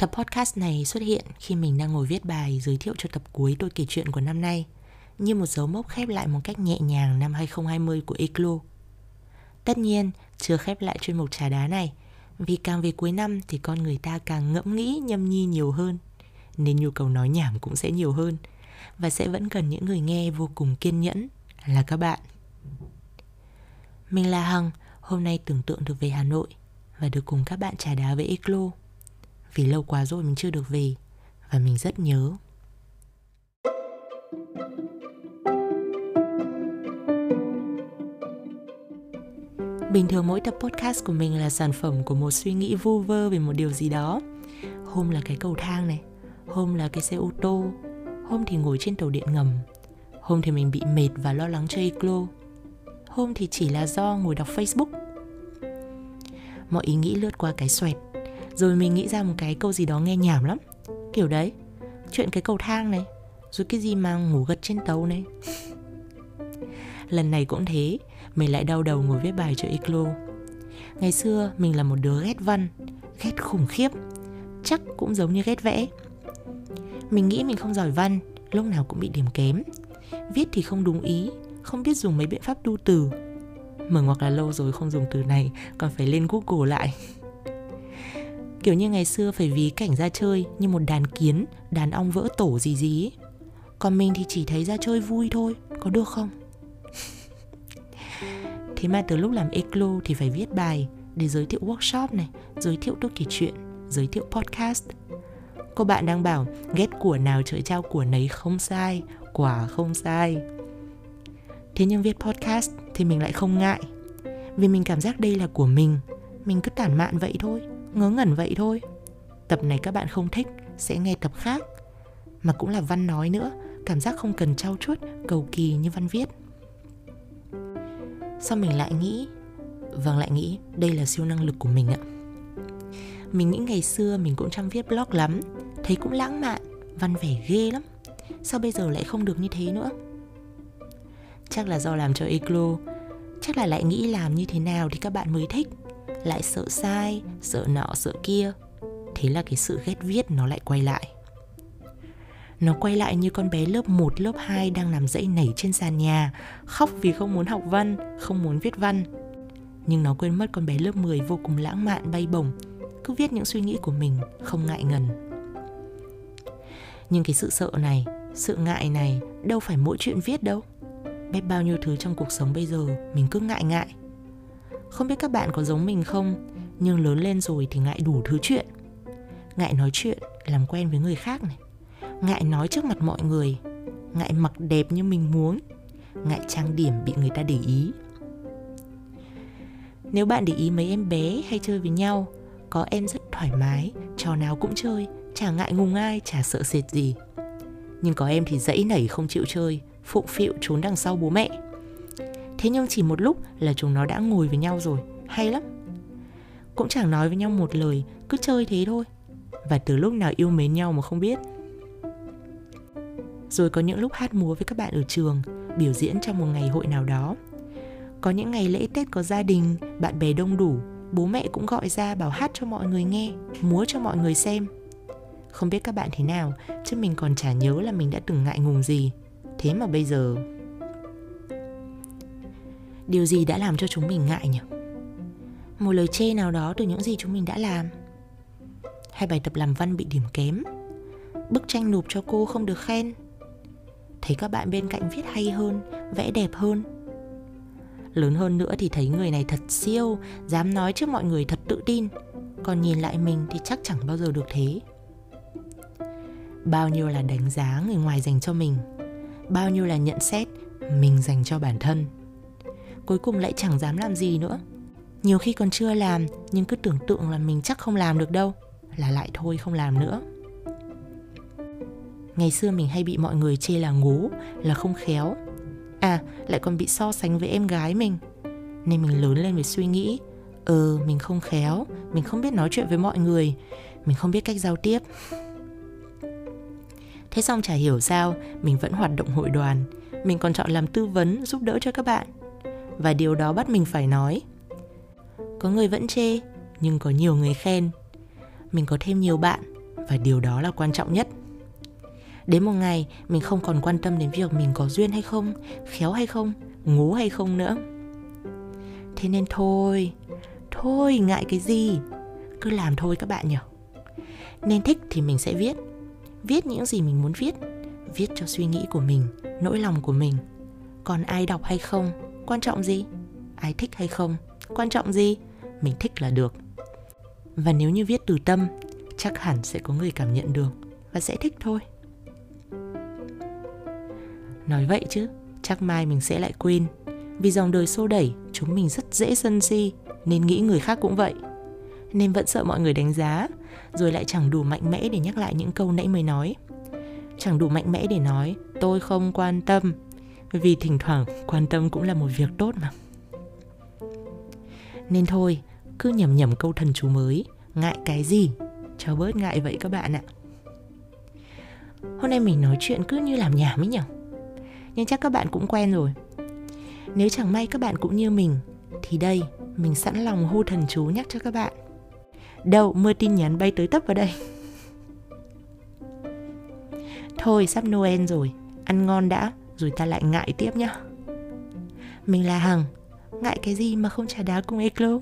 Tập podcast này xuất hiện khi mình đang ngồi viết bài giới thiệu cho tập cuối tôi kể chuyện của năm nay, như một dấu mốc khép lại một cách nhẹ nhàng năm 2020 của Eclo. Tất nhiên, chưa khép lại chuyên mục trà đá này, vì càng về cuối năm thì con người ta càng ngẫm nghĩ nhâm nhi nhiều hơn, nên nhu cầu nói nhảm cũng sẽ nhiều hơn, và sẽ vẫn cần những người nghe vô cùng kiên nhẫn là các bạn. Mình là Hằng, hôm nay tưởng tượng được về Hà Nội và được cùng các bạn trà đá với Eclo. Vì lâu quá rồi mình chưa được về và mình rất nhớ. Bình thường mỗi tập podcast của mình là sản phẩm của một suy nghĩ vu vơ về một điều gì đó. Hôm là cái cầu thang này, hôm là cái xe ô tô, hôm thì ngồi trên tàu điện ngầm, hôm thì mình bị mệt và lo lắng cho Eclo, hôm thì chỉ là do ngồi đọc Facebook. Mọi ý nghĩ lướt qua cái xoẹt, rồi mình nghĩ ra một cái câu gì đó nghe nhảm lắm. Kiểu đấy, chuyện cái cầu thang này, rồi cái gì mà ngủ gật trên tàu này. Lần này cũng thế, mình lại đau đầu ngồi viết bài cho Eclo. Ngày xưa mình là một đứa ghét văn, ghét khủng khiếp, chắc cũng giống như ghét vẽ. Mình nghĩ mình không giỏi văn, lúc nào cũng bị điểm kém. Viết thì không đúng ý, không biết dùng mấy biện pháp tu từ. Mở ngoặc là lâu rồi không dùng từ này, còn phải lên Google lại. Kiểu như ngày xưa phải ví cảnh ra chơi như một đàn kiến, đàn ong vỡ tổ gì gì ấy. Còn mình thì chỉ thấy ra chơi vui thôi, có được không? Thế mà từ lúc làm Eclo thì phải viết bài để giới thiệu workshop này, giới thiệu tôi kể chuyện, giới thiệu podcast. Cô bạn đang bảo ghét của nào trời trao của nấy không sai, quả không sai. Thế nhưng viết podcast thì mình lại không ngại Vì mình cảm giác đây là của mình Mình cứ tản mạn vậy thôi Ngớ ngẩn vậy thôi. Tập này các bạn không thích, Sẽ nghe tập khác. Mà cũng là văn nói nữa, Cảm giác không cần trau chuốt, Cầu kỳ như văn viết. Sao mình lại nghĩ? Vâng lại nghĩ, đây là siêu năng lực của mình ạ. Mình nghĩ ngày xưa mình cũng chăm viết blog lắm, Thấy cũng lãng mạn, Văn vẻ ghê lắm. Sao bây giờ lại không được như thế nữa? Chắc là do làm cho Eclo. Chắc là lại nghĩ làm như thế nào thì các bạn mới thích lại sợ sai sợ nọ sợ kia thế là cái sự ghét viết nó lại quay lại nó quay lại như con bé lớp 1, lớp 2 đang nằm dãy nảy trên sàn nhà, khóc vì không muốn học văn, không muốn viết văn. Nhưng nó quên mất con bé lớp 10 vô cùng lãng mạn bay bổng, cứ viết những suy nghĩ của mình, không ngại ngần. Nhưng cái sự sợ này, sự ngại này đâu phải mỗi chuyện viết đâu biết bao nhiêu thứ trong cuộc sống bây giờ mình cứ ngại ngại không biết các bạn có giống mình không, nhưng lớn lên rồi thì ngại đủ thứ chuyện. Ngại nói chuyện, làm quen với người khác này. Ngại nói trước mặt mọi người. Ngại mặc đẹp như mình muốn. Ngại trang điểm bị người ta để ý. Nếu bạn để ý mấy em bé hay chơi với nhau, có em rất thoải mái, trò nào cũng chơi, chả ngại ngùng ai, chả sợ sệt gì. Nhưng có em thì dãy nảy không chịu chơi, phụng phịu trốn đằng sau bố mẹ thế nhưng chỉ một lúc là chúng nó đã ngồi với nhau rồi. Hay lắm. Cũng chẳng nói với nhau một lời, cứ chơi thế thôi. Và từ lúc nào yêu mến nhau mà không biết. Rồi có những lúc hát múa với các bạn ở trường, biểu diễn trong một ngày hội nào đó. Có những ngày lễ tết có gia đình, bạn bè đông đủ, bố mẹ cũng gọi ra bảo hát cho mọi người nghe, múa cho mọi người xem. Không biết các bạn thế nào, chứ mình còn chả nhớ là mình đã từng ngại ngùng gì. Thế mà bây giờ điều gì đã làm cho chúng mình ngại nhỉ? Một lời chê nào đó từ những gì chúng mình đã làm. Hay bài tập làm văn bị điểm kém. Bức tranh nộp cho cô không được khen. Thấy các bạn bên cạnh viết hay hơn, vẽ đẹp hơn. Lớn hơn nữa thì thấy người này thật siêu, dám nói trước mọi người thật tự tin. Còn nhìn lại mình thì chắc chẳng bao giờ được thế. Bao nhiêu là đánh giá người ngoài dành cho mình. Bao nhiêu là nhận xét mình dành cho bản thân cuối cùng lại chẳng dám làm gì nữa. Nhiều khi còn chưa làm, nhưng cứ tưởng tượng là mình chắc không làm được đâu, là lại thôi không làm nữa. Ngày xưa mình hay bị mọi người chê là ngố, là không khéo. À lại còn bị so sánh với em gái mình. Nên mình lớn lên với suy nghĩ ờ mình không khéo, mình không biết nói chuyện với mọi người, mình không biết cách giao tiếp. Thế xong chả hiểu sao, mình vẫn hoạt động hội đoàn. Mình còn chọn làm tư vấn, giúp đỡ cho các bạn. Và điều đó bắt mình phải nói. Có người vẫn chê, Nhưng có nhiều người khen. Mình có thêm nhiều bạn, và điều đó là quan trọng nhất. Đến một ngày, mình không còn quan tâm đến việc mình có duyên hay không, khéo hay không, ngố hay không nữa. Thế nên thôi thôi ngại cái gì? Cứ làm thôi các bạn nhỉ. Nên thích thì mình sẽ viết. Viết những gì mình muốn viết. Viết cho suy nghĩ của mình, nỗi lòng của mình. Còn ai đọc hay không? Quan trọng gì? Ai thích hay không? Quan trọng gì? Mình thích là được. Và nếu như viết từ tâm, chắc hẳn sẽ có người cảm nhận được và sẽ thích thôi. Nói vậy chứ, chắc mai mình sẽ lại quên. Vì dòng đời xô đẩy, chúng mình rất dễ sân si, nên nghĩ người khác cũng vậy. Nên vẫn sợ mọi người đánh giá, rồi lại chẳng đủ mạnh mẽ để nhắc lại những câu nãy mới nói. Chẳng đủ mạnh mẽ để nói, tôi không quan tâm vì thỉnh thoảng quan tâm cũng là một việc tốt mà. Nên thôi, cứ nhầm nhầm câu thần chú mới, ngại cái gì? Cho bớt ngại vậy các bạn ạ. Hôm nay mình nói chuyện cứ như làm nhảm ấy nhỉ? Nhưng chắc các bạn cũng quen rồi. Nếu chẳng may các bạn cũng như mình, thì đây, mình sẵn lòng hô thần chú nhắc cho các bạn. Đâu mưa tin nhắn bay tới tấp vào đây. Thôi, sắp noel rồi, ăn ngon đã rồi ta lại ngại tiếp nhá. Mình là hằng, ngại cái gì mà không trả đá cùng eclo